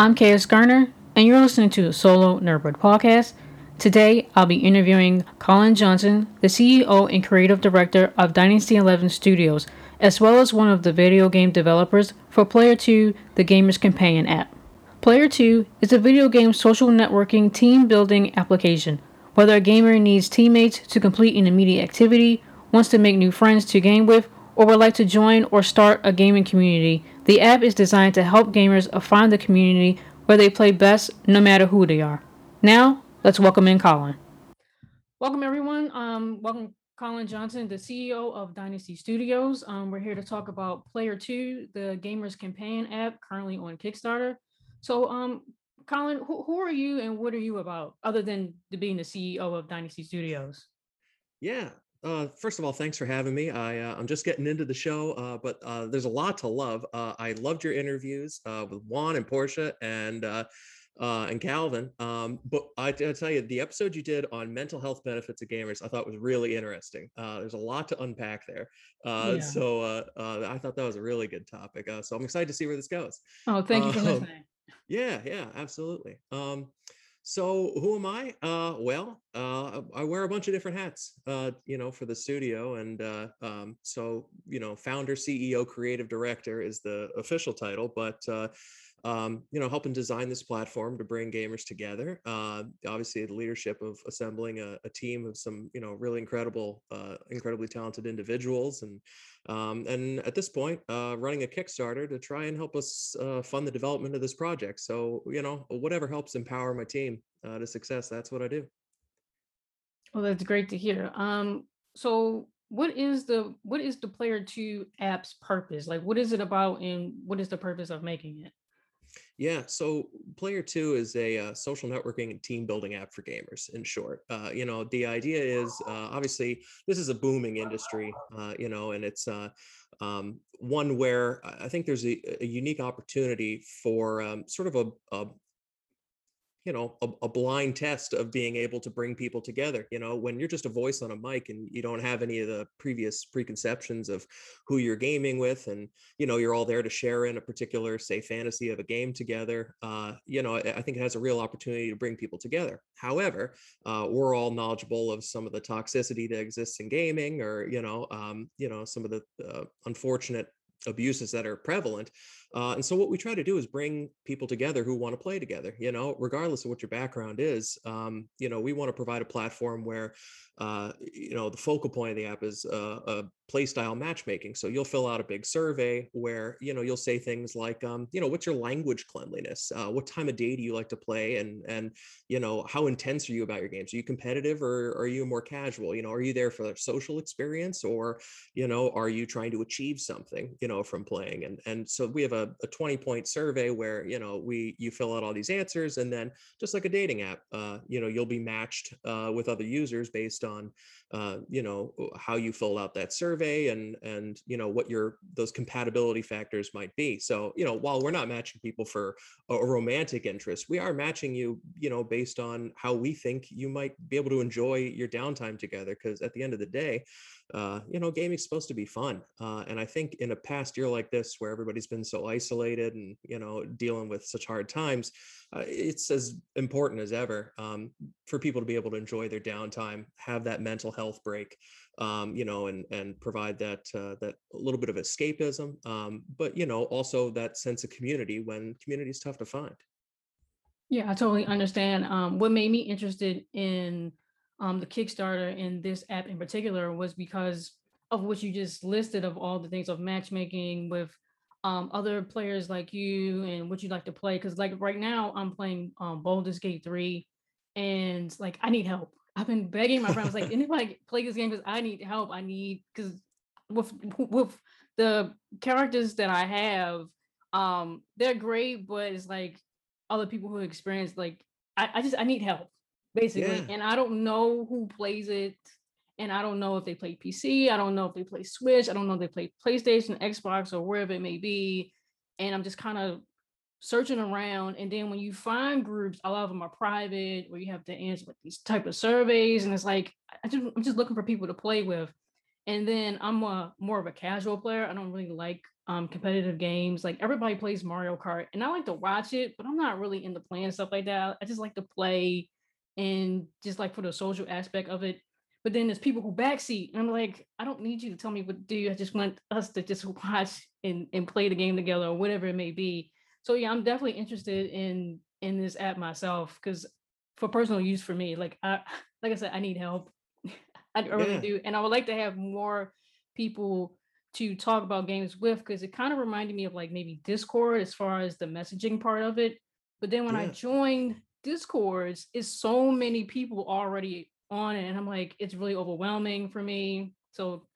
I'm KS Garner, and you're listening to the Solo Nerdbird podcast. Today, I'll be interviewing Colin Johnson, the CEO and creative director of Dynasty 11 Studios, as well as one of the video game developers for Player 2, the gamer's companion app. Player 2 is a video game social networking team building application. Whether a gamer needs teammates to complete an immediate activity, wants to make new friends to game with, or would like to join or start a gaming community, the app is designed to help gamers find the community where they play best no matter who they are. Now, let's welcome in Colin. Welcome, everyone. Um, welcome, Colin Johnson, the CEO of Dynasty Studios. Um, we're here to talk about Player 2, the Gamers Companion app currently on Kickstarter. So, um, Colin, who, who are you and what are you about other than being the CEO of Dynasty Studios? Yeah, uh, first of all, thanks for having me. I uh, I'm just getting into the show, uh, but uh, there's a lot to love. Uh, I loved your interviews uh, with Juan and Portia and and Calvin. Um, but I, I tell you, the episode you did on mental health benefits of gamers, I thought was really interesting. there's a lot to unpack there. Yeah. So I thought that was a really good topic. so I'm excited to see where this goes. Oh, thank you for listening. Yeah, yeah, absolutely. Um, so who am I? Uh, well, uh, I wear a bunch of different hats, uh, you know, for the studio, and uh, um, so you know, founder, CEO, creative director is the official title, but uh, um, you know, helping design this platform to bring gamers together. Uh, obviously, the leadership of assembling a, a, team of some, you know, really incredible, uh, incredibly talented individuals, and um, and at this point, uh, running a Kickstarter to try and help us uh, fund the development of this project. So, you know, whatever helps empower my team uh, to success, that's what I do. Well, that's great to hear. Um, so what is the what is the player two app's purpose like what is it about and what is the purpose of making it yeah, so Player Two is a uh, social networking and team building app for gamers. In short, uh, you know, the idea is uh, obviously this is a booming industry, uh, you know, and it's uh, um, one where I think there's a, a unique opportunity for um, sort of a, a, you know a, a, blind test of being able to bring people together you know when you're just a voice on a mic and you don't have any of the previous preconceptions of who you're gaming with and you know you're all there to share in a particular say fantasy of a game together uh, you know I, I, think it has a real opportunity to bring people together. However uh, we're all knowledgeable of some of the toxicity that exists in gaming or you know um, you know some of the uh, unfortunate abuses that are prevalent uh, and so what we try to do is bring people together who want to play together you know regardless of what your background is um, you know we want to provide a platform where uh, you know the focal point of the app is uh, a play style matchmaking. So you'll fill out a big survey where you know you'll say things like um, you know what's your language cleanliness? Uh, what time of day do you like to play? And and you know how intense are you about your games? Are you competitive or are you more casual? You know are you there for a social experience or you know are you trying to achieve something you know from playing? And and so we have a, a 20 point survey where you know we you fill out all these answers and then just like a dating app uh, you know you'll be matched uh, with other users based on uh, you know how you fill out that survey and and you know what your those compatibility factors might be. So you know while we're not matching people for a, a romantic interest we are matching you you know based on how we think you might be able to enjoy your downtime together because at the end of the day uh, you know, gaming's supposed to be fun. Uh, and I think in a past year like this, where everybody's been so isolated and, you know, dealing with such hard times, uh, it's as important as ever um, for people to be able to enjoy their downtime, have that mental health break, um, you know, and and provide that uh, that little bit of escapism, um, but you know, also that sense of community when community is tough to find. Yeah, I totally understand. Um, what made me interested in um, the Kickstarter in this app in particular was because of what you just listed of all the things of matchmaking with um, other players like you and what you'd like to play. Because like right now, I'm playing um, Baldur's Gate three, and like I need help. I've been begging my friends like anybody play this game because I need help. I need because with with the characters that I have, um, they're great, but it's like other people who experience like I, I just I need help basically. Yeah. And I don't know who plays it. And I don't know if they play PC. I don't know if they play Switch. I don't know if they play PlayStation, Xbox, or wherever it may be. And I'm just kind of searching around. And then when you find groups, a lot of them are private, where you have to answer like these type of surveys. And it's like I just I'm just looking for people to play with. And then I'm a more of a casual player. I don't really like um, competitive games. Like everybody plays Mario Kart, and I like to watch it, but I'm not really into playing stuff like that. I just like to play and just like for the social aspect of it. But then there's people who backseat, and I'm like, I don't need you to tell me what to do. I just want us to just watch and, and play the game together or whatever it may be. So yeah, I'm definitely interested in in this app myself because for personal use for me, like I like I said, I need help. I really Yeah. do, and I would like to have more people to talk about games with because it kind of reminded me of like maybe Discord as far as the messaging part of it. But then when I joined Discords, is so many people already on it, and I'm like, it's really overwhelming for me. So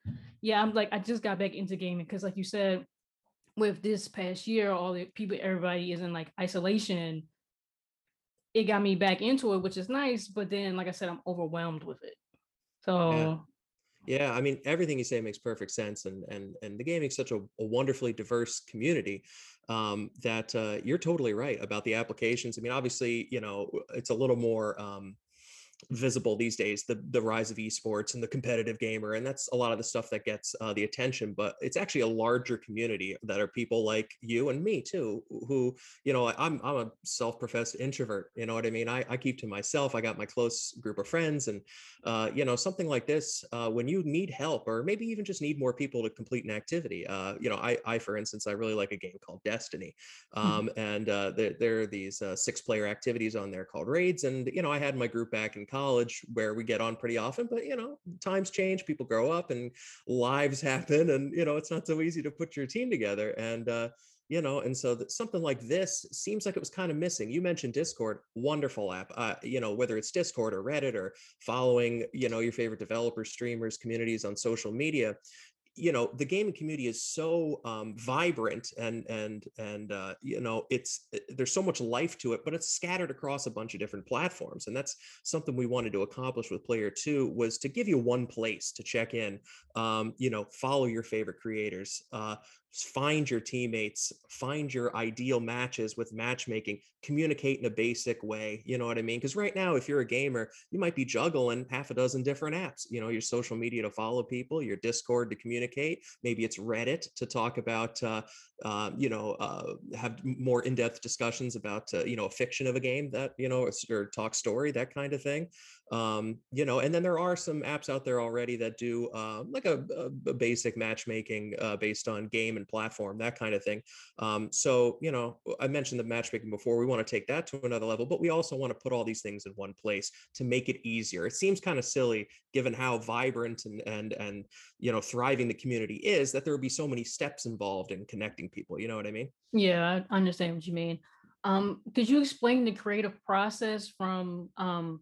yeah, I'm like, I just got back into gaming because, like you said, with this past year, all the people, everybody is in like isolation. It got me back into it, which is nice. But then, like I said, I'm overwhelmed with it. Yeah. So Yeah, I mean, everything you say makes perfect sense, and and and the gaming is such a, a wonderfully diverse community um, that uh, you're totally right about the applications. I mean, obviously, you know, it's a little more um, visible these days the the rise of esports and the competitive gamer and that's a lot of the stuff that gets uh, the attention but it's actually a larger community that are people like you and me too who you know i'm i'm a self-professed introvert you know what i mean? I, I keep to myself i got my close group of friends and uh, you know something like this uh, when you need help or maybe even just need more people to complete an activity uh, you know I, I for instance i really like a game called destiny um, and uh, there, there are these uh, six player activities on there called raids and you know i had my group back in college where we get on pretty often but you know times change people grow up and lives happen and you know it's not so easy to put your team together and uh, you know and so that something like this seems like it was kind of missing. You mentioned discord wonderful app uh, you know whether it's discord or reddit or following you know your favorite developers streamers communities on social media you know the gaming community is so um, vibrant and and and uh, you know it's uh, there's so much life to it but it's scattered across a bunch of different platforms and that's something we wanted to accomplish with player two was to give you one place to check in um, you know follow your favorite creators uh, find your teammates find your ideal matches with matchmaking communicate in a basic way you know what i mean? Because right now if you're a gamer you might be juggling half a dozen different apps you know your social media to follow people your discord to communicate maybe it's reddit to talk about uh, uh, you know uh, have more in-depth discussions about uh, you know a fiction of a game that you know or talk story that kind of thing. Um, you know and then there are some apps out there already that do uh, like a, a, basic matchmaking uh, based on game and platform that kind of thing. Um, so you know i mentioned the matchmaking before we want to take that to another level but we also want to put all these things in one place to make it easier. It seems kind of silly given how vibrant and and and you know thriving the community is that there would be so many steps involved in connecting people you know what i mean? Yeah, I understand what you mean. Um, could you explain the creative process from um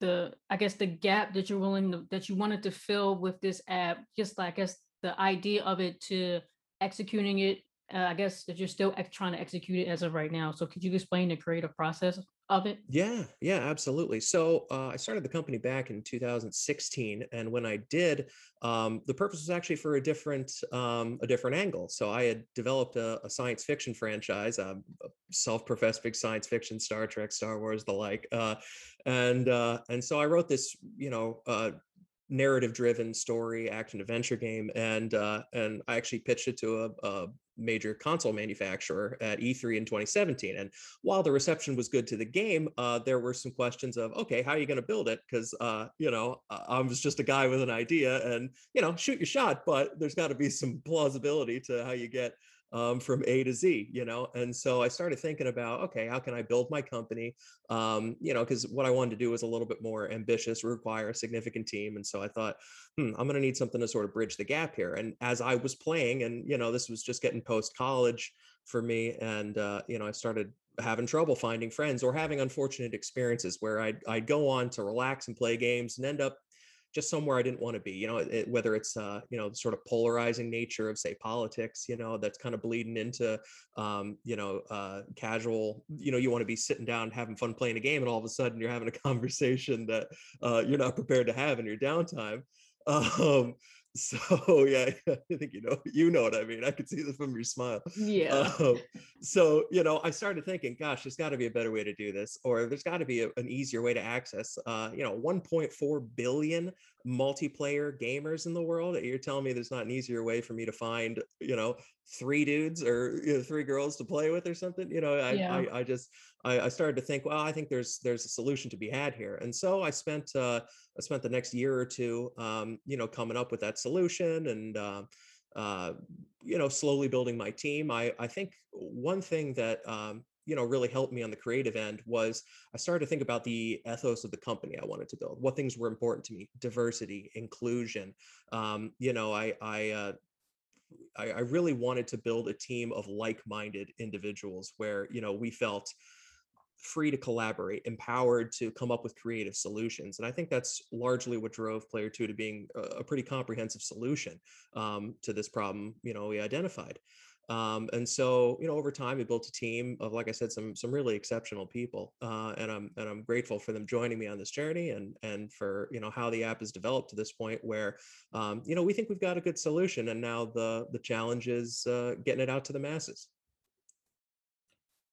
the I guess the gap that you're willing to, that you wanted to fill with this app, just like I guess the idea of it to executing it. Uh, I guess that you're still ex- trying to execute it as of right now. So could you explain the creative process of it? Yeah, yeah, absolutely. So uh, I started the company back in 2016, and when I did, um, the purpose was actually for a different um, a different angle. So I had developed a, a science fiction franchise, a self-professed big science fiction, Star Trek, Star Wars, the like, uh, and uh, and so I wrote this, you know. Narrative driven story action adventure game and uh and i actually pitched it to a, a major console manufacturer at E3 in 2017. And while the reception was good to the game, uh, there were some questions of, okay, how are you going to build it? Because, uh, you know, I was just a guy with an idea and, you know, shoot your shot, but there's got to be some plausibility to how you get um, from A to Z, you know? And so I started thinking about, okay, how can I build my company? Um, you know, because what I wanted to do was a little bit more ambitious, require a significant team. And so I thought, hmm, I'm going to need something to sort of bridge the gap here. And as I was playing, and, you know, this was just getting post college for me. And, uh, you know, I started having trouble finding friends or having unfortunate experiences where I'd, I'd go on to relax and play games and end up just somewhere I didn't want to be. You know, it, whether it's uh, you know the sort of polarizing nature of say politics, you know, that's kind of bleeding into um, you know uh, casual. You know, you want to be sitting down having fun playing a game, and all of a sudden you're having a conversation that uh, you're not prepared to have in your downtime. Um, so yeah, I think you know you know what I mean. I could see this from your smile. Yeah. Um, so you know, I started thinking, gosh, there's got to be a better way to do this, or there's got to be a, an easier way to access. Uh, you know, 1.4 billion multiplayer gamers in the world. You're telling me there's not an easier way for me to find, you know, three dudes or you know, three girls to play with or something. You know, I, yeah. I, I, just I, I, started to think, well, I think there's there's a solution to be had here. And so I spent uh, I spent the next year or two, um, you know, coming up with that solution and. Uh, uh, you know, slowly building my team. I I think one thing that um, you know really helped me on the creative end was i started to think about the ethos of the company i wanted to build what things were important to me diversity inclusion um, you know i i uh, I, I really wanted to build a team of like-minded individuals where you know we felt free to collaborate, empowered to come up with creative solutions. And I think that's largely what drove Player Two to being a, pretty comprehensive solution um, to this problem. You know, we identified. Um, and so, you know, over time, we built a team of, like I said, some some really exceptional people, uh, and I'm and I'm grateful for them joining me on this journey, and and for you know how the app has developed to this point where, um, you know, we think we've got a good solution, and now the the challenge is uh, getting it out to the masses.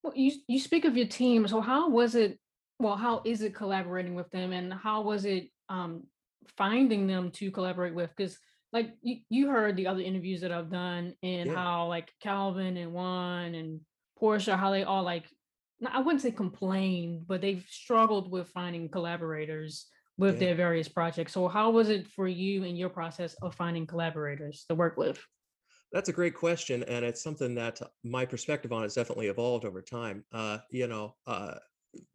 Well, you you speak of your team, so how was it? Well, how is it collaborating with them, and how was it um, finding them to collaborate with? Because like you, you heard the other interviews that I've done and yeah. how like Calvin and Juan and Portia, how they all like I wouldn't say complained, but they've struggled with finding collaborators with yeah. their various projects. So how was it for you in your process of finding collaborators to work with? That's a great question, and it's something that my perspective on has definitely evolved over time. Uh, you know, uh,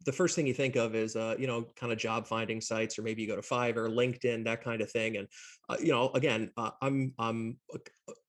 the first thing you think of is uh, you know kind of job finding sites or maybe you go to fiverr linkedin that kind of thing and uh, you know again uh, i'm i'm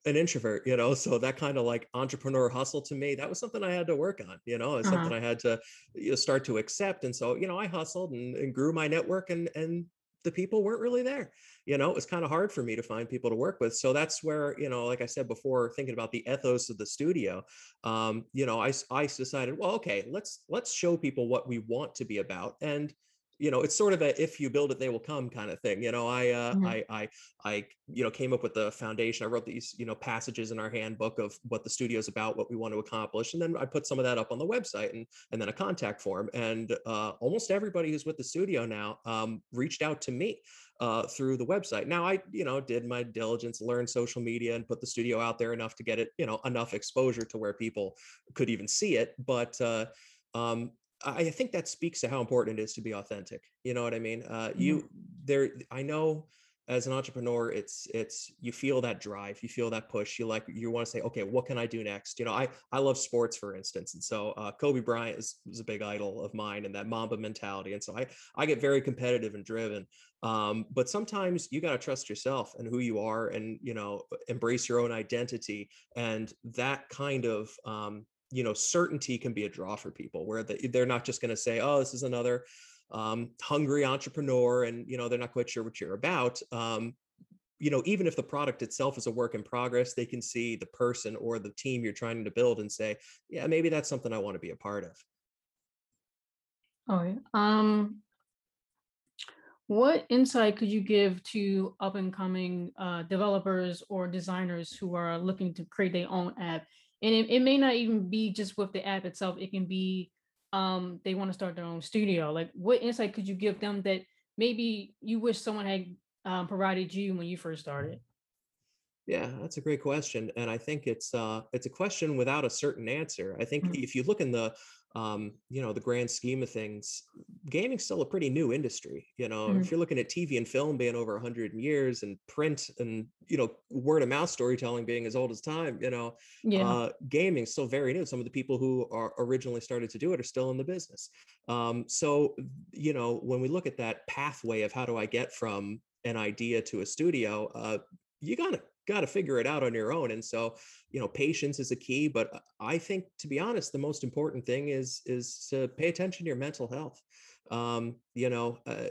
an introvert you know so that kind of like entrepreneur hustle to me that was something i had to work on you know it's uh-huh. something i had to you know, start to accept and so you know i hustled and, and grew my network and and the people weren't really there you know it was kind of hard for me to find people to work with so that's where you know like i said before thinking about the ethos of the studio um, you know i i decided well okay let's let's show people what we want to be about and you know it's sort of a if you build it they will come kind of thing you know i uh mm-hmm. i i i you know came up with the foundation i wrote these you know passages in our handbook of what the studio is about what we want to accomplish and then i put some of that up on the website and and then a contact form and uh almost everybody who's with the studio now um reached out to me uh, through the website. Now I, you know, did my diligence, learned social media, and put the studio out there enough to get it, you know, enough exposure to where people could even see it. But uh, um, I think that speaks to how important it is to be authentic. You know what I mean? Uh, you there. I know as an entrepreneur, it's it's you feel that drive, you feel that push. You like you want to say, okay, what can I do next? You know, I I love sports, for instance, and so uh, Kobe Bryant is, is a big idol of mine, and that Mamba mentality. And so I I get very competitive and driven. Um, but sometimes you got to trust yourself and who you are, and you know, embrace your own identity, and that kind of um, you know certainty can be a draw for people where they, they're not just going to say oh this is another um, hungry entrepreneur and you know they're not quite sure what you're about um, you know even if the product itself is a work in progress they can see the person or the team you're trying to build and say yeah maybe that's something i want to be a part of oh yeah. um what insight could you give to up and coming uh, developers or designers who are looking to create their own app? And it, it may not even be just with the app itself it can be um they want to start their own studio like what insight could you give them that maybe you wish someone had um, provided you when you first started? Yeah that's a great question and i think it's uh it's a question without a certain answer. I think mm-hmm. if you look in the um, you know, the grand scheme of things, gaming's still a pretty new industry. You know, mm-hmm. if you're looking at TV and film being over 100 years and print and, you know, word of mouth storytelling being as old as time, you know, yeah. uh, gaming's still very new. Some of the people who are originally started to do it are still in the business. Um, so, you know, when we look at that pathway of how do I get from an idea to a studio, uh, you gotta got to figure it out on your own and so you know patience is a key but uh, i think to be honest the most important thing is is to pay attention to your mental health. Um, you know uh,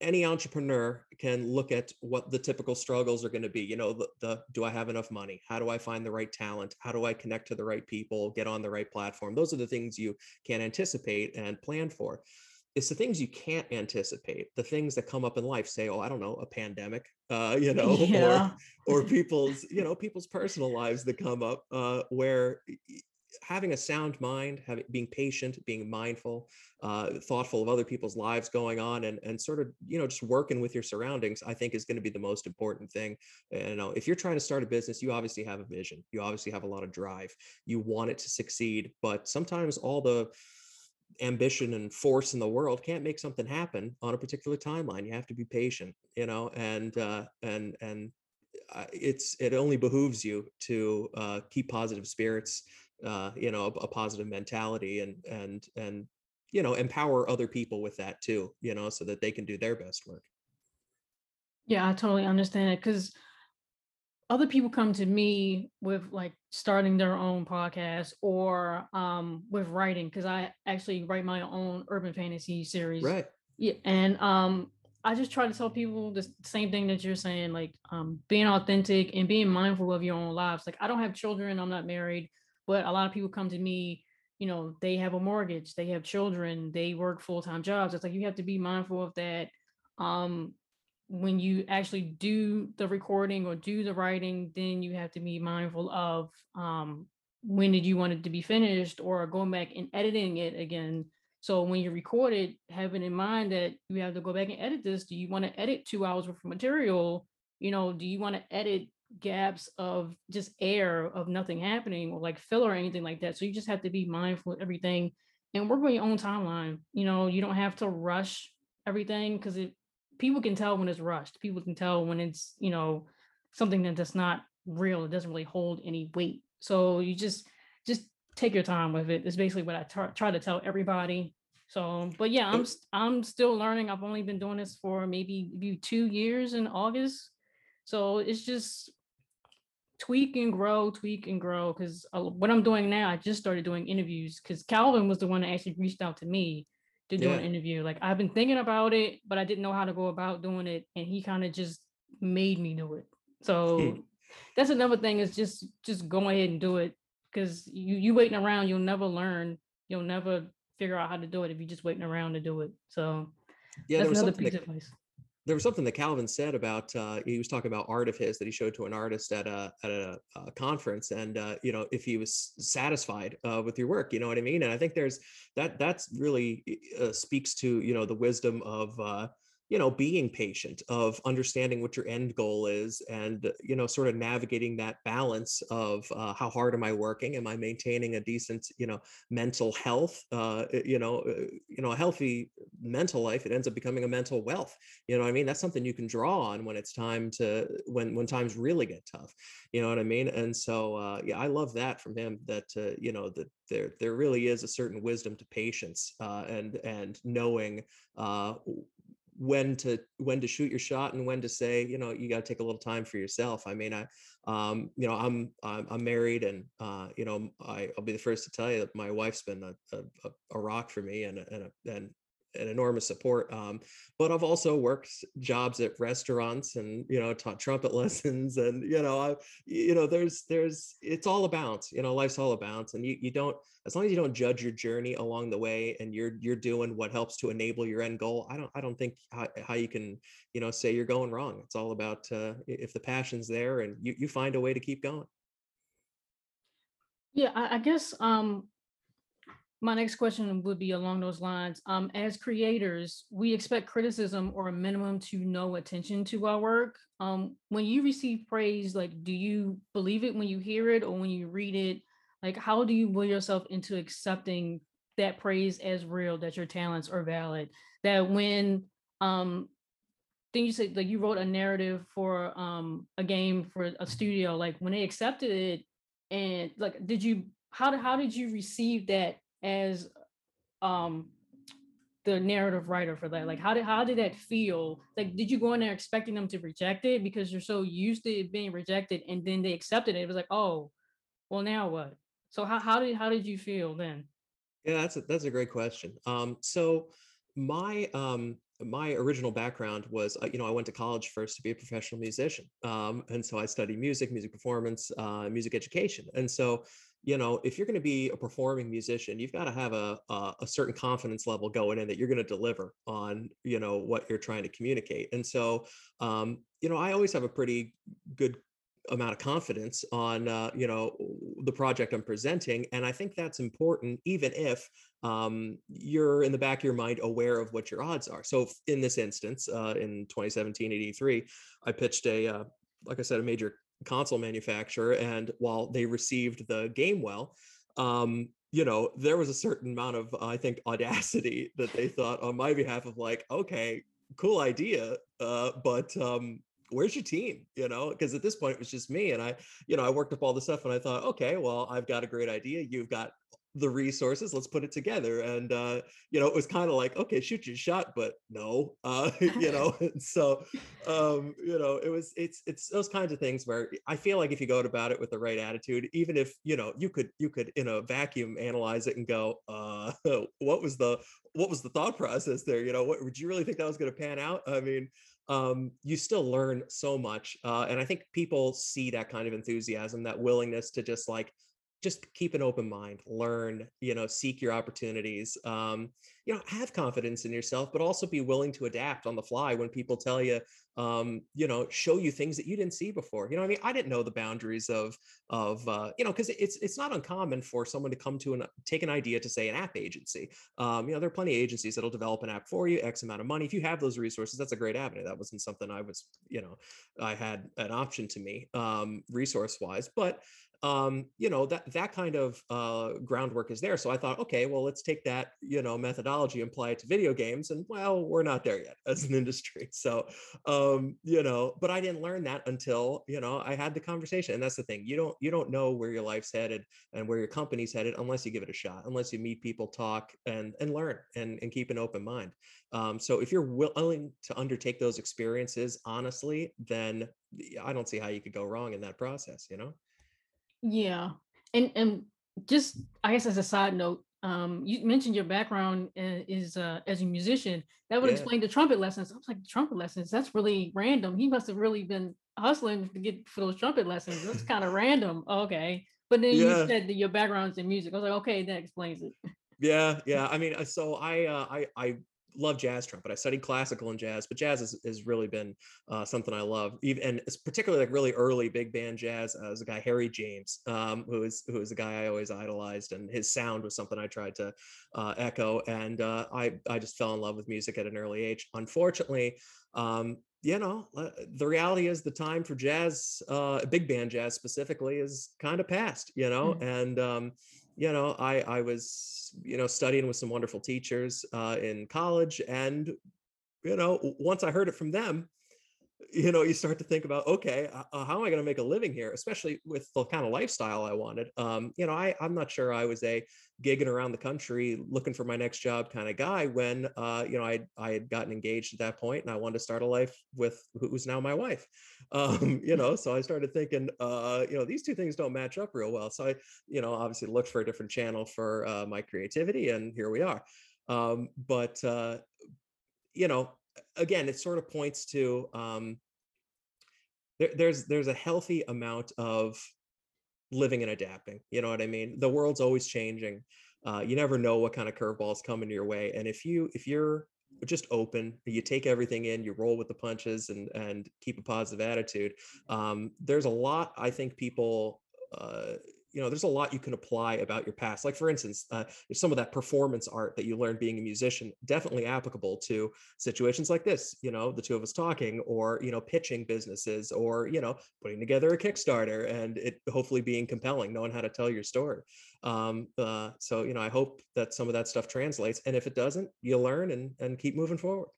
any entrepreneur can look at what the typical struggles are going to be you know the, the, do i have enough money? How do i find the right talent? How do i connect to the right people get on the right platform? Those are the things you can anticipate and plan for it's the things you can't anticipate the things that come up in life say oh i don't know a pandemic uh you know yeah. or or people's you know people's personal lives that come up uh where having a sound mind, having being patient, being mindful, uh, thoughtful of other people's lives going on, and and sort of you know just working with your surroundings, I think is going to be the most important thing. And, you know, if you're trying to start a business, you obviously have a vision, you obviously have a lot of drive, you want it to succeed, but sometimes all the ambition and force in the world can't make something happen on a particular timeline. You have to be patient, you know, and uh, and and uh, it's it only behooves you to uh, keep positive spirits uh, you know, a, a positive mentality and and and you know, empower other people with that too, you know, so that they can do their best work. Yeah, I totally understand it because other people come to me with like starting their own podcast or um with writing because I actually write my own urban fantasy series. Right. Yeah, and um I just try to tell people the same thing that you're saying, like um being authentic and being mindful of your own lives. Like I don't have children, I'm not married, but a lot of people come to me, you know, they have a mortgage, they have children, they work full-time jobs. It's like you have to be mindful of that. Um, when you actually do the recording or do the writing, then you have to be mindful of um, when did you want it to be finished or going back and editing it again. So when you record it, having in mind that you have to go back and edit this. Do you want to edit two hours worth of material? You know, do you want to edit gaps of just air of nothing happening or like filler or anything like that. So you just have to be mindful of everything and work on your own timeline. You know, you don't have to rush everything because it people can tell when it's rushed. People can tell when it's, you know, something that that's not real. It doesn't really hold any weight. So you just just take your time with it. It's basically what I try to tell everybody. So, but yeah, I'm I'm still learning. I've only been doing this for maybe, maybe two years in August. So it's just tweak and grow, tweak and grow. Because uh, what I'm doing now, I just started doing interviews because Calvin was the one that actually reached out to me to do yeah. an interview. Like I've been thinking about it, but I didn't know how to go about doing it, and he kind of just made me do it. So hmm. that's another thing is just just go ahead and do it because you you waiting around, you'll never learn, you'll never figure out how to do it if you're just waiting around to do it. So yeah, that's another piece of advice there was something that Calvin said about uh, he was talking about art of his that he showed to an artist at a at a, a conference, and uh, you know if he was satisfied uh, with your work, you know what I mean. And I think there's that that's really uh, speaks to you know the wisdom of uh, you know being patient of understanding what your end goal is and you know sort of navigating that balance of uh, how hard am i working? Am i maintaining a decent you know mental health? Uh, you know uh, you know a healthy mental life it ends up becoming a mental wealth. You know what i mean? That's something you can draw on when it's time to when when times really get tough. You know what i mean? And so uh, yeah i love that from him that uh, you know that there there really is a certain wisdom to patience uh, and and knowing uh, when to when to shoot your shot and when to say you know you got to take a little time for yourself. I mean i um you know i'm i'm, I'm married and uh you know I, i'll be the first to tell you that my wife's been a, a, a rock for me and and and an enormous support. Um, but I've also worked jobs at restaurants and you know taught trumpet lessons and you know I you know there's there's it's all about you know life's all about and you you don't as long as you don't judge your journey along the way and you're you're doing what helps to enable your end goal. I don't I don't think how, how you can you know say you're going wrong. It's all about uh, if the passion's there and you you find a way to keep going. Yeah, I, I guess um my next question would be along those lines. Um, as creators, we expect criticism or a minimum to no attention to our work. Um, when you receive praise, like, do you believe it when you hear it or when you read it? Like, how do you will yourself into accepting that praise as real, that your talents are valid? That when um, then you said like you wrote a narrative for um a game for a studio, like when they accepted it, and like, did you how how did you receive that as um the narrative writer for that? Like how did how did that feel? Like did you go in there expecting them to reject it because you're so used to it being rejected and then they accepted it? It was like, oh, well now what? So how how did how did you feel then? Yeah, that's a, that's a great question. Um, so my um my original background was uh, you know i went to college first to be a professional musician um, and so i studied music music performance uh, music education and so you know, if you're going to be a performing musician, you've got to have a, a, a certain confidence level going in that you're going to deliver on, you know, what you're trying to communicate. And so, um, you know, I always have a pretty good amount of confidence on uh, you know the project i'm presenting and i think that's important even if um, you're in the back of your mind aware of what your odds are so in this instance uh, in 2017 83 i pitched a uh, like i said a major console manufacturer and while they received the game well um, you know there was a certain amount of i think audacity that they thought on my behalf of like okay cool idea uh, but um, where's your team? You know because at this point it was just me and i you know i worked up all the stuff and i thought okay well i've got a great idea you've got the resources let's put it together and uh you know it was kind of like okay shoot your shot but no uh you know so um you know it was it's it's those kinds of things where i feel like if you go about it with the right attitude even if you know you could you could in a vacuum analyze it and go uh what was the what was the thought process there you know what would you really think that was going to pan out i mean um, you still learn so much. Uh, and I think people see that kind of enthusiasm, that willingness to just like just keep an open mind learn you know seek your opportunities um, you know have confidence in yourself but also be willing to adapt on the fly when people tell you um, you know show you things that you didn't see before. You know i mean i didn't know the boundaries of of uh, you know because it's it's not uncommon for someone to come to and take an idea to say an app agency. Um, you know there are plenty of agencies that'll develop an app for you x amount of money. If you have those resources that's a great avenue. That wasn't something i was you know i had an option to me um, resource wise but um, you know that that kind of uh, groundwork is there. So I thought, okay, well, let's take that you know methodology and apply it to video games, and well, we're not there yet as an industry. So um, you know, but I didn't learn that until you know I had the conversation, and that's the thing. You don't you don't know where your life's headed and where your company's headed unless you give it a shot, unless you meet people, talk, and and learn, and and keep an open mind. Um, so if you're willing to undertake those experiences honestly, then I don't see how you could go wrong in that process. You know. Yeah. And and just I guess as a side note, um, you mentioned your background is uh, as a musician. That would Yeah. explain the trumpet lessons. I was like, trumpet lessons? That's really random. He must have really been hustling to get for those trumpet lessons. That's kind of random. Okay. But then you said that your background's in music. I was like, okay, that explains it. Yeah, yeah. I mean, uh, so I uh, I I love jazz trumpet. I studied classical and jazz, but jazz has, has really been uh, something I love. Even and it's particularly like really early big band jazz. Uh, was a guy Harry James, um, who is who is a guy I always idolized, and his sound was something I tried to uh, echo. And uh, I I just fell in love with music at an early age. Unfortunately. Um, you know, the reality is the time for jazz, uh, big band jazz specifically, is kind of past. You know, Mhm. and um, you know, I I was you know studying with some wonderful teachers uh, in college, and you know, once I heard it from them, you know, you start to think about, okay, uh, how am I going to make a living here, especially with the kind of lifestyle I wanted. Um, you know, I I'm not sure I was a gigging around the country looking for my next job kind of guy when uh, you know I I had gotten engaged at that point and I wanted to start a life with who's now my wife. Um, you know, so I started thinking, uh, you know, these two things don't match up real well. So I, you know, obviously looked for a different channel for uh, my creativity, and here we are. Um, but uh, you know, again, it sort of points to um, there, there's there's a healthy amount of living and adapting. You know what I mean? The world's always changing. Uh, you never know what kind of curveballs come coming your way, and if you if you're just open, you take everything in, you roll with the punches, and and keep a positive attitude. Um, there's a lot I think people. Uh, you know, there's a lot you can apply about your past. Like, for instance, uh, some of that performance art that you learned being a musician, definitely applicable to situations like this. You know, the two of us talking, or you know, pitching businesses, or you know, putting together a Kickstarter and it hopefully being compelling, knowing how to tell your story. Um, uh, so you know, I hope that some of that stuff translates, and if it doesn't, you learn and and keep moving forward.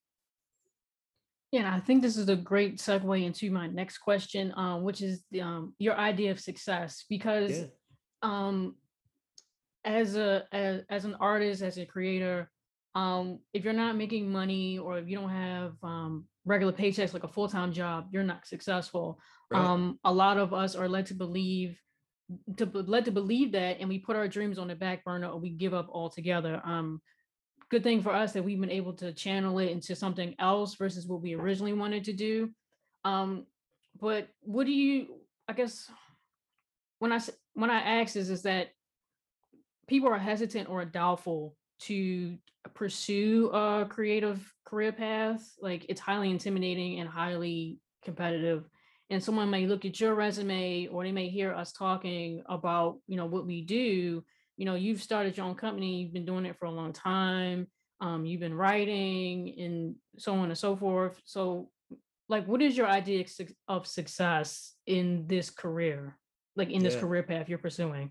Yeah, I think this is a great segue into my next question, um, which is um, your idea of success. Because Yeah, um, as a as, as an artist as a creator um if you're not making money or if you don't have um regular paychecks like a full-time job you're not successful. Right. um a lot of us are led to believe to led to believe that and we put our dreams on the back burner or we give up altogether. Um good thing for us that we've been able to channel it into something else versus what we originally wanted to do. Um but what do you i guess when i when i ask this is that people are hesitant or doubtful to pursue a creative career path like it's highly intimidating and highly competitive and someone may look at your resume or they may hear us talking about you know what we do you know you've started your own company you've been doing it for a long time um, you've been writing and so on and so forth so like what is your idea of success in this career like in this yeah. career path you're pursuing?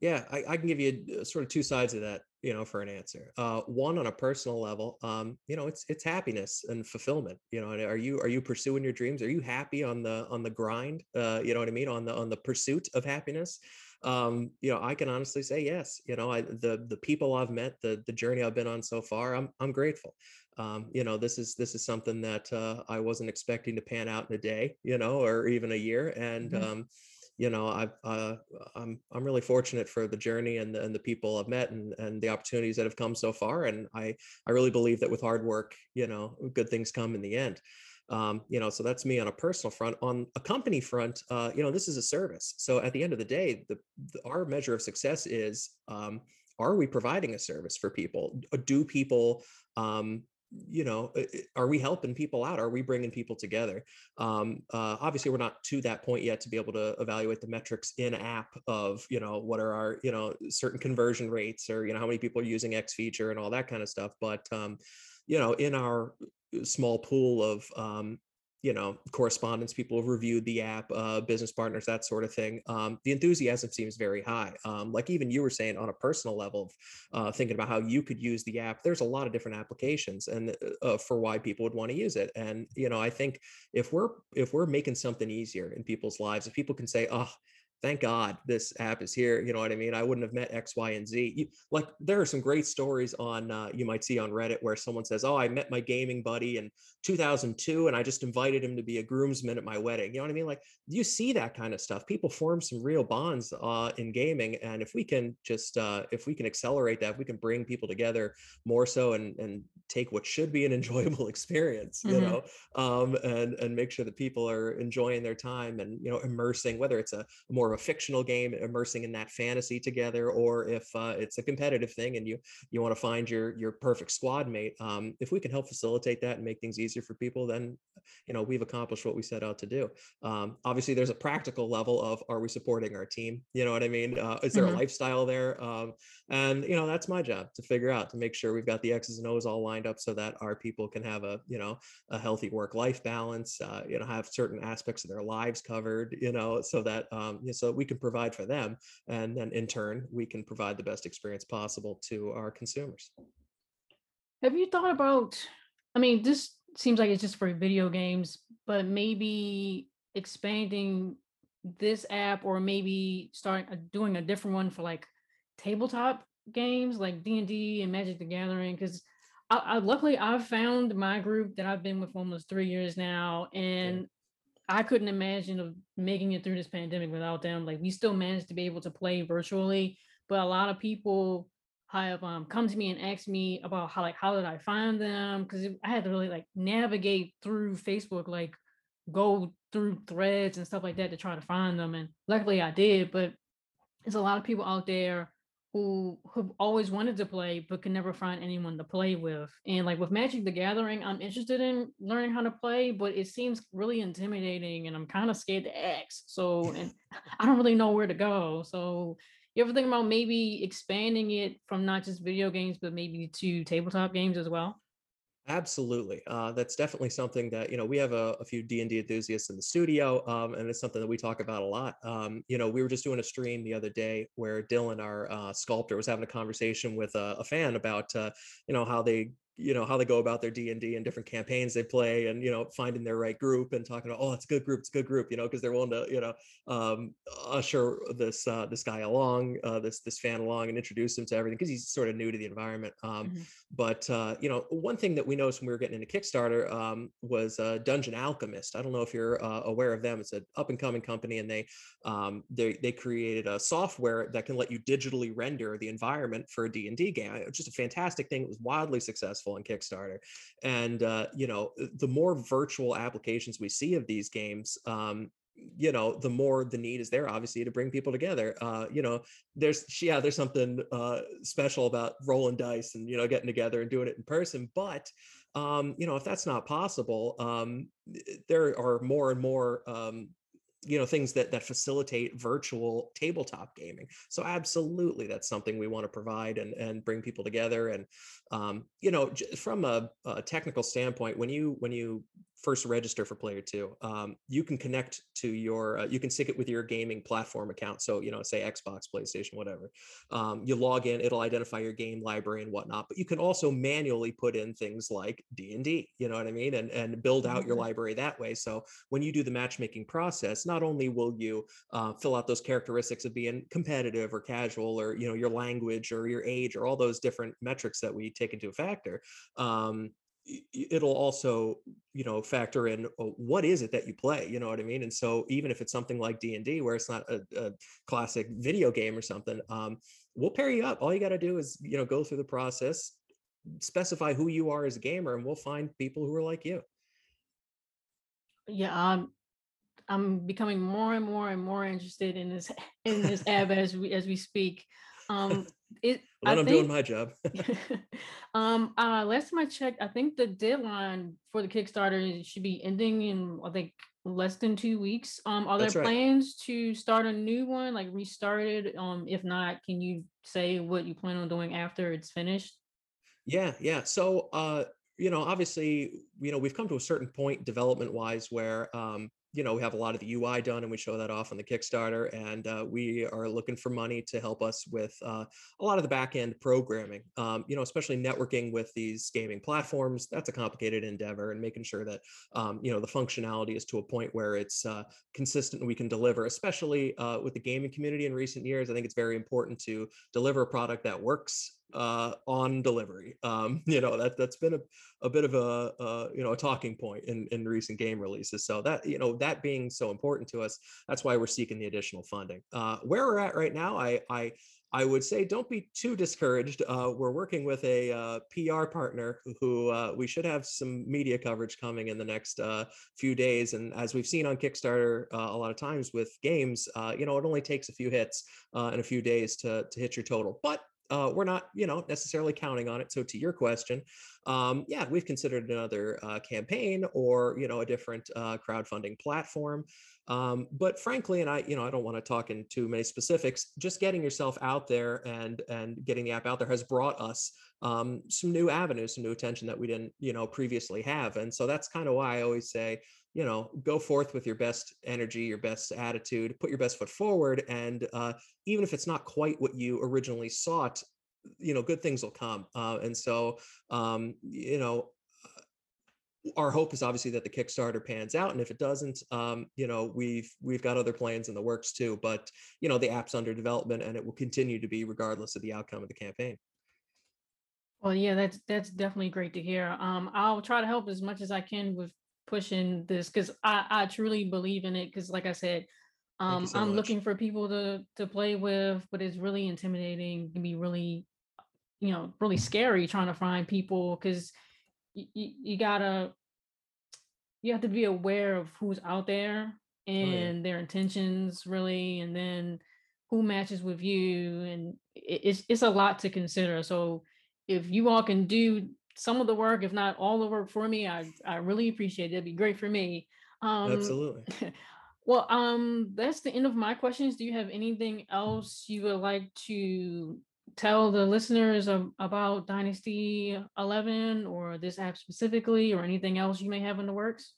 Yeah I, I, can give you sort of two sides of that you know for an answer. Uh, one on a personal level um, you know it's it's happiness and fulfillment you know are you are you pursuing your dreams? Are you happy on the on the grind? Uh, you know what i mean? On the on the pursuit of happiness? Um, you know i can honestly say yes you know I, the the people i've met the the journey i've been on so far i'm i'm grateful. Um, you know this is this is something that uh, i wasn't expecting to pan out in a day you know or even a year and mm-hmm. um, you know I've, uh, i'm i'm really fortunate for the journey and the, and the people i've met and and the opportunities that have come so far and i i really believe that with hard work you know good things come in the end. Um, you know so that's me on a personal front. On a company front uh, you know this is a service. So at the end of the day the, the our measure of success is um, are we providing a service for people? Do people um, you know are we helping people out? Are we bringing people together? Um, uh, obviously we're not to that point yet to be able to evaluate the metrics in app of you know what are our you know certain conversion rates or you know how many people are using x feature and all that kind of stuff but um, you know in our small pool of um, you know correspondence people have reviewed the app uh, business partners that sort of thing um, the enthusiasm seems very high um, like even you were saying on a personal level uh, thinking about how you could use the app there's a lot of different applications and uh, uh, for why people would want to use it and you know i think if we're if we're making something easier in people's lives if people can say oh thank God this app is here. You know what I mean? I wouldn't have met X, Y, and Z. You, like there are some great stories on uh, you might see on Reddit where someone says, "Oh, I met my gaming buddy in 2002, and I just invited him to be a groomsman at my wedding." You know what I mean? Like you see that kind of stuff. People form some real bonds uh, in gaming, and if we can just uh, if we can accelerate that, if we can bring people together more so and and take what should be an enjoyable experience, you mm-hmm. know, um, and and make sure that people are enjoying their time and you know immersing, whether it's a more a fictional game immersing in that fantasy together or if uh, it's a competitive thing and you you want to find your your perfect squad mate um, if we can help facilitate that and make things easier for people then you know we've accomplished what we set out to do. Um, obviously there's a practical level of are we supporting our team? You know what i mean? Uh, is there mm-hmm. a lifestyle there? Um, and you know that's my job to figure out to make sure we've got the x's and o's all lined up so that our people can have a you know a healthy work life balance uh, you know have certain aspects of their lives covered you know so that um, so we can provide for them and then in turn we can provide the best experience possible to our consumers. Have you thought about i mean this seems like it's just for video games but maybe expanding this app or maybe starting uh, doing a different one for like tabletop games like d&d and magic the gathering? Because I, I, luckily i've found my group that i've been with almost three years now and I couldn't imagine of making it through this pandemic without them. Like we still managed to be able to play virtually, but a lot of people have um, come to me and asked me about how like how did I find them because I had to really like navigate through Facebook, like go through threads and stuff like that to try to find them. And luckily I did, but there's a lot of people out there who have always wanted to play but can never find anyone to play with. And like with Magic the Gathering, I'm interested in learning how to play, but it seems really intimidating and I'm kind of scared to ask. So and I don't really know where to go. So you ever think about maybe expanding it from not just video games, but maybe to tabletop games as well? Absolutely. Uh, that's definitely something that, you know, we have a, a few D&D enthusiasts in the studio, um, and it's something that we talk about a lot. Um, you know, we were just doing a stream the other day where Dylan, our uh, sculptor, was having a conversation with a, a fan about, uh, you know, how they you know how they go about their d&d and different campaigns they play and you know finding their right group and talking about oh it's a good group it's a good group you know because they're willing to you know um, usher this uh, this guy along uh, this this fan along and introduce him to everything because he's sort of new to the environment um, mm-hmm. but uh, you know one thing that we noticed when we were getting into kickstarter um, was uh, dungeon alchemist. I don't know if you're uh, aware of them. It's an up and coming company and they um, they they created a software that can let you digitally render the environment for a d&d game. It's just a fantastic thing. It was wildly successful successful on Kickstarter. And uh, you know, the more virtual applications we see of these games, um, you know the more the need is there obviously to bring people together uh you know there's yeah there's something uh special about rolling dice and you know getting together and doing it in person but um, you know, if that's not possible, um, there are more and more um, you know things that that facilitate virtual tabletop gaming. So absolutely that's something we want to provide and and bring people together and um, you know from a, a, technical standpoint when you when you first register for player two um, you can connect to your uh, you can sync it with your gaming platform account so you know say xbox playstation whatever um, you log in it'll identify your game library and whatnot but you can also manually put in things like d&d you know what i mean and and build out your mm-hmm. library that way so when you do the matchmaking process not only will you uh, fill out those characteristics of being competitive or casual or you know your language or your age or all those different metrics that we take into a factor um, it'll also you know factor in oh, what is it that you play you know what i mean? And so even if it's something like d&d where it's not a, a classic video game or something um, we'll pair you up. All you got to do is you know go through the process specify who you are as a gamer and we'll find people who are like you. Yeah um, i'm becoming more and more and more interested in this in this app as we as we speak um it I am doing my job. um uh last time I checked, I think the deadline for the Kickstarter should be ending in I think less than two weeks. Um are there That's plans right. to start a new one, like restart it? Um, if not, can you say what you plan on doing after it's finished? Yeah, yeah. So uh you know obviously you know we've come to a certain point development wise where um you know, we have a lot of the UI done and we show that off on the Kickstarter. And uh, we are looking for money to help us with uh, a lot of the back end programming, um, you know, especially networking with these gaming platforms. That's a complicated endeavor and making sure that, um, you know, the functionality is to a point where it's uh, consistent and we can deliver, especially uh, with the gaming community in recent years. I think it's very important to deliver a product that works uh, on delivery. Um, you know that that's been a, a bit of a, you know a talking point in in recent game releases. So that you know that being so important to us, that's why we're seeking the additional funding. Uh, where we're at right now, I I I would say don't be too discouraged. Uh, we're working with a uh, PR partner who uh, we should have some media coverage coming in the next uh, few days. And as we've seen on Kickstarter uh, a lot of times with games, uh, you know, it only takes a few hits and a few days to, to hit your total. But uh, we're not, you know, necessarily counting on it. So to your question, um, yeah, we've considered another uh, campaign or you know a different uh, crowdfunding platform. Um, but frankly, and I, you know, I don't want to talk in too many specifics. Just getting yourself out there and and getting the app out there has brought us um, some new avenues, some new attention that we didn't, you know, previously have. And so that's kind of why I always say, you know, go forth with your best energy, your best attitude, put your best foot forward. And uh, even if it's not quite what you originally sought, you know, good things will come. Uh, and so, um, you know, uh, our hope is obviously that the Kickstarter pans out, and if it doesn't, um, you know, we've we've got other plans in the works too. But you know, the app's under development, and it will continue to be regardless of the outcome of the campaign. Well, yeah, that's that's definitely great to hear. Um, I'll try to help as much as I can with pushing this because I, I truly believe in it because like I said, um, so I'm much. looking for people to to play with, but it's really intimidating. can be really, you know, really scary trying to find people because you, you gotta you have to be aware of who's out there and oh, yeah. their intentions really, and then who matches with you, and it's it's a lot to consider. So if you all can do some of the work, if not all the work for me, I I really appreciate it. It'd be great for me. Um, Absolutely. well, um, that's the end of my questions. Do you have anything else you would like to tell the listeners of, about Dynasty 11 or this app specifically, or anything else you may have in the works?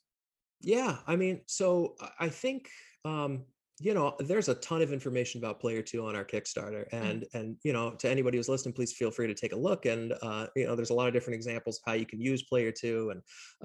Yeah, I mean, so I think um, you know there's a ton of information about player two on our kickstarter mm. and mm-hmm. and you know to anybody who's listening please feel free to take a look and uh, you know there's a lot of different examples of how you can use player two and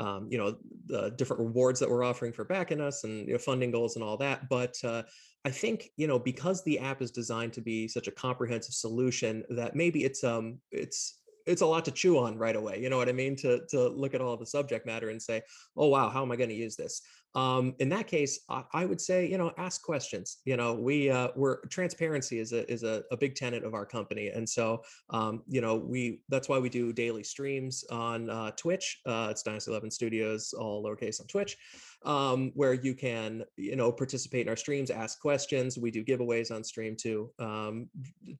um, you know the different rewards that we're offering for backing us and you know funding goals and all that but uh, i think you know because the app is designed to be such a comprehensive solution that maybe it's um it's it's a lot to chew on right away you know what i mean to to look at all the subject matter and say oh wow how am i going to use this um, in that case I, I, would say you know ask questions you know we uh, we're transparency is a is a, a big tenet of our company and so um, you know we that's why we do daily streams on uh, twitch uh, it's dynasty 11 studios all lowercase on twitch um, where you can you know participate in our streams ask questions we do giveaways on stream too um,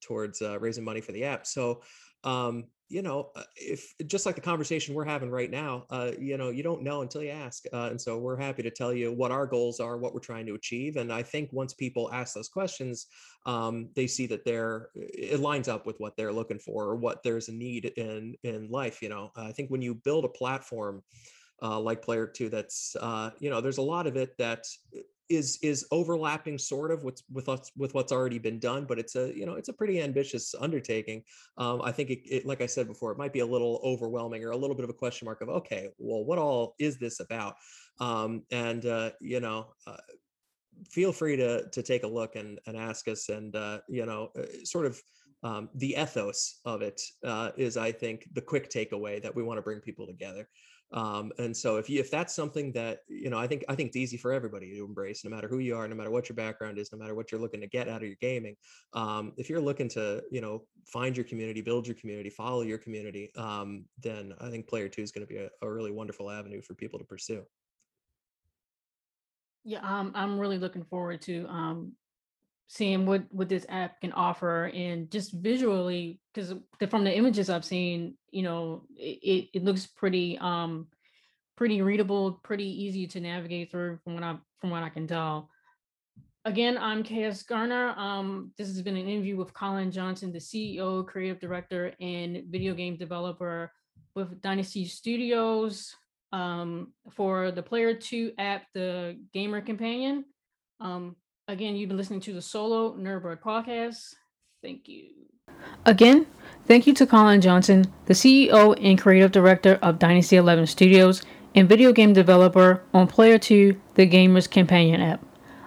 towards uh, raising money for the app so um, you know, uh, if just like the conversation we're having right now, uh, you know, you don't know until you ask. Uh, and so we're happy to tell you what our goals are, what we're trying to achieve. And I think once people ask those questions, um, they see that they're it lines up with what they're looking for or what there's a need in in life. You know, I think when you build a platform uh, like Player Two, that's uh, you know, there's a lot of it that is is overlapping sort of with with us with what's already been done but it's a you know it's a pretty ambitious undertaking. Um, i think it, it, like i said before it might be a little overwhelming or a little bit of a question mark of okay well what all is this about? Um, and uh, you know uh, feel free to to take a look and and ask us and uh, you know uh, sort of um, the ethos of it uh, is i think the quick takeaway that we want to bring people together um, and so if you if that's something that you know i think i think it's easy for everybody to embrace no matter who you are no matter what your background is no matter what you're looking to get out of your gaming. Um, if you're looking to you know find your community build your community follow your community um, then i think player two is going to be a, a really wonderful avenue for people to pursue. Yeah, um, I'm really looking forward to um, seeing what what this app can offer and just visually because from the images I've seen, you know, it, it, looks pretty um pretty readable, pretty easy to navigate through from what I from what I can tell. Again, I'm KS Garner. Um, this has been an interview with Colin Johnson, the CEO, creative director, and video game developer with Dynasty Studios um, for the Player 2 app, the Gamer Companion. Um, again, you've been listening to the Solo Nerdbird podcast. Thank you. Again, thank you to Colin Johnson, the CEO and creative director of Dynasty 11 Studios and video game developer on Player 2, the Gamer's Companion app.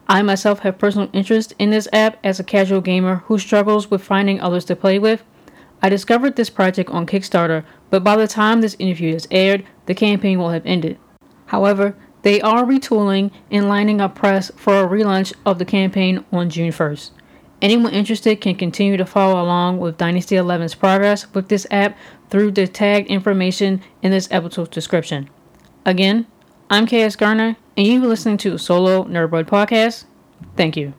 I myself have personal interest in this app as a casual gamer who struggles with finding others to play with. I discovered this project on Kickstarter, but by the time this interview is aired, the campaign will have ended. However, they are retooling and lining up press for a relaunch of the campaign on June 1st. Anyone interested can continue to follow along with Dynasty 11's progress with this app through the tagged information in this episode's description. Again, I'm KS Garner, and you've been listening to Solo Nerdbird Podcast. Thank you.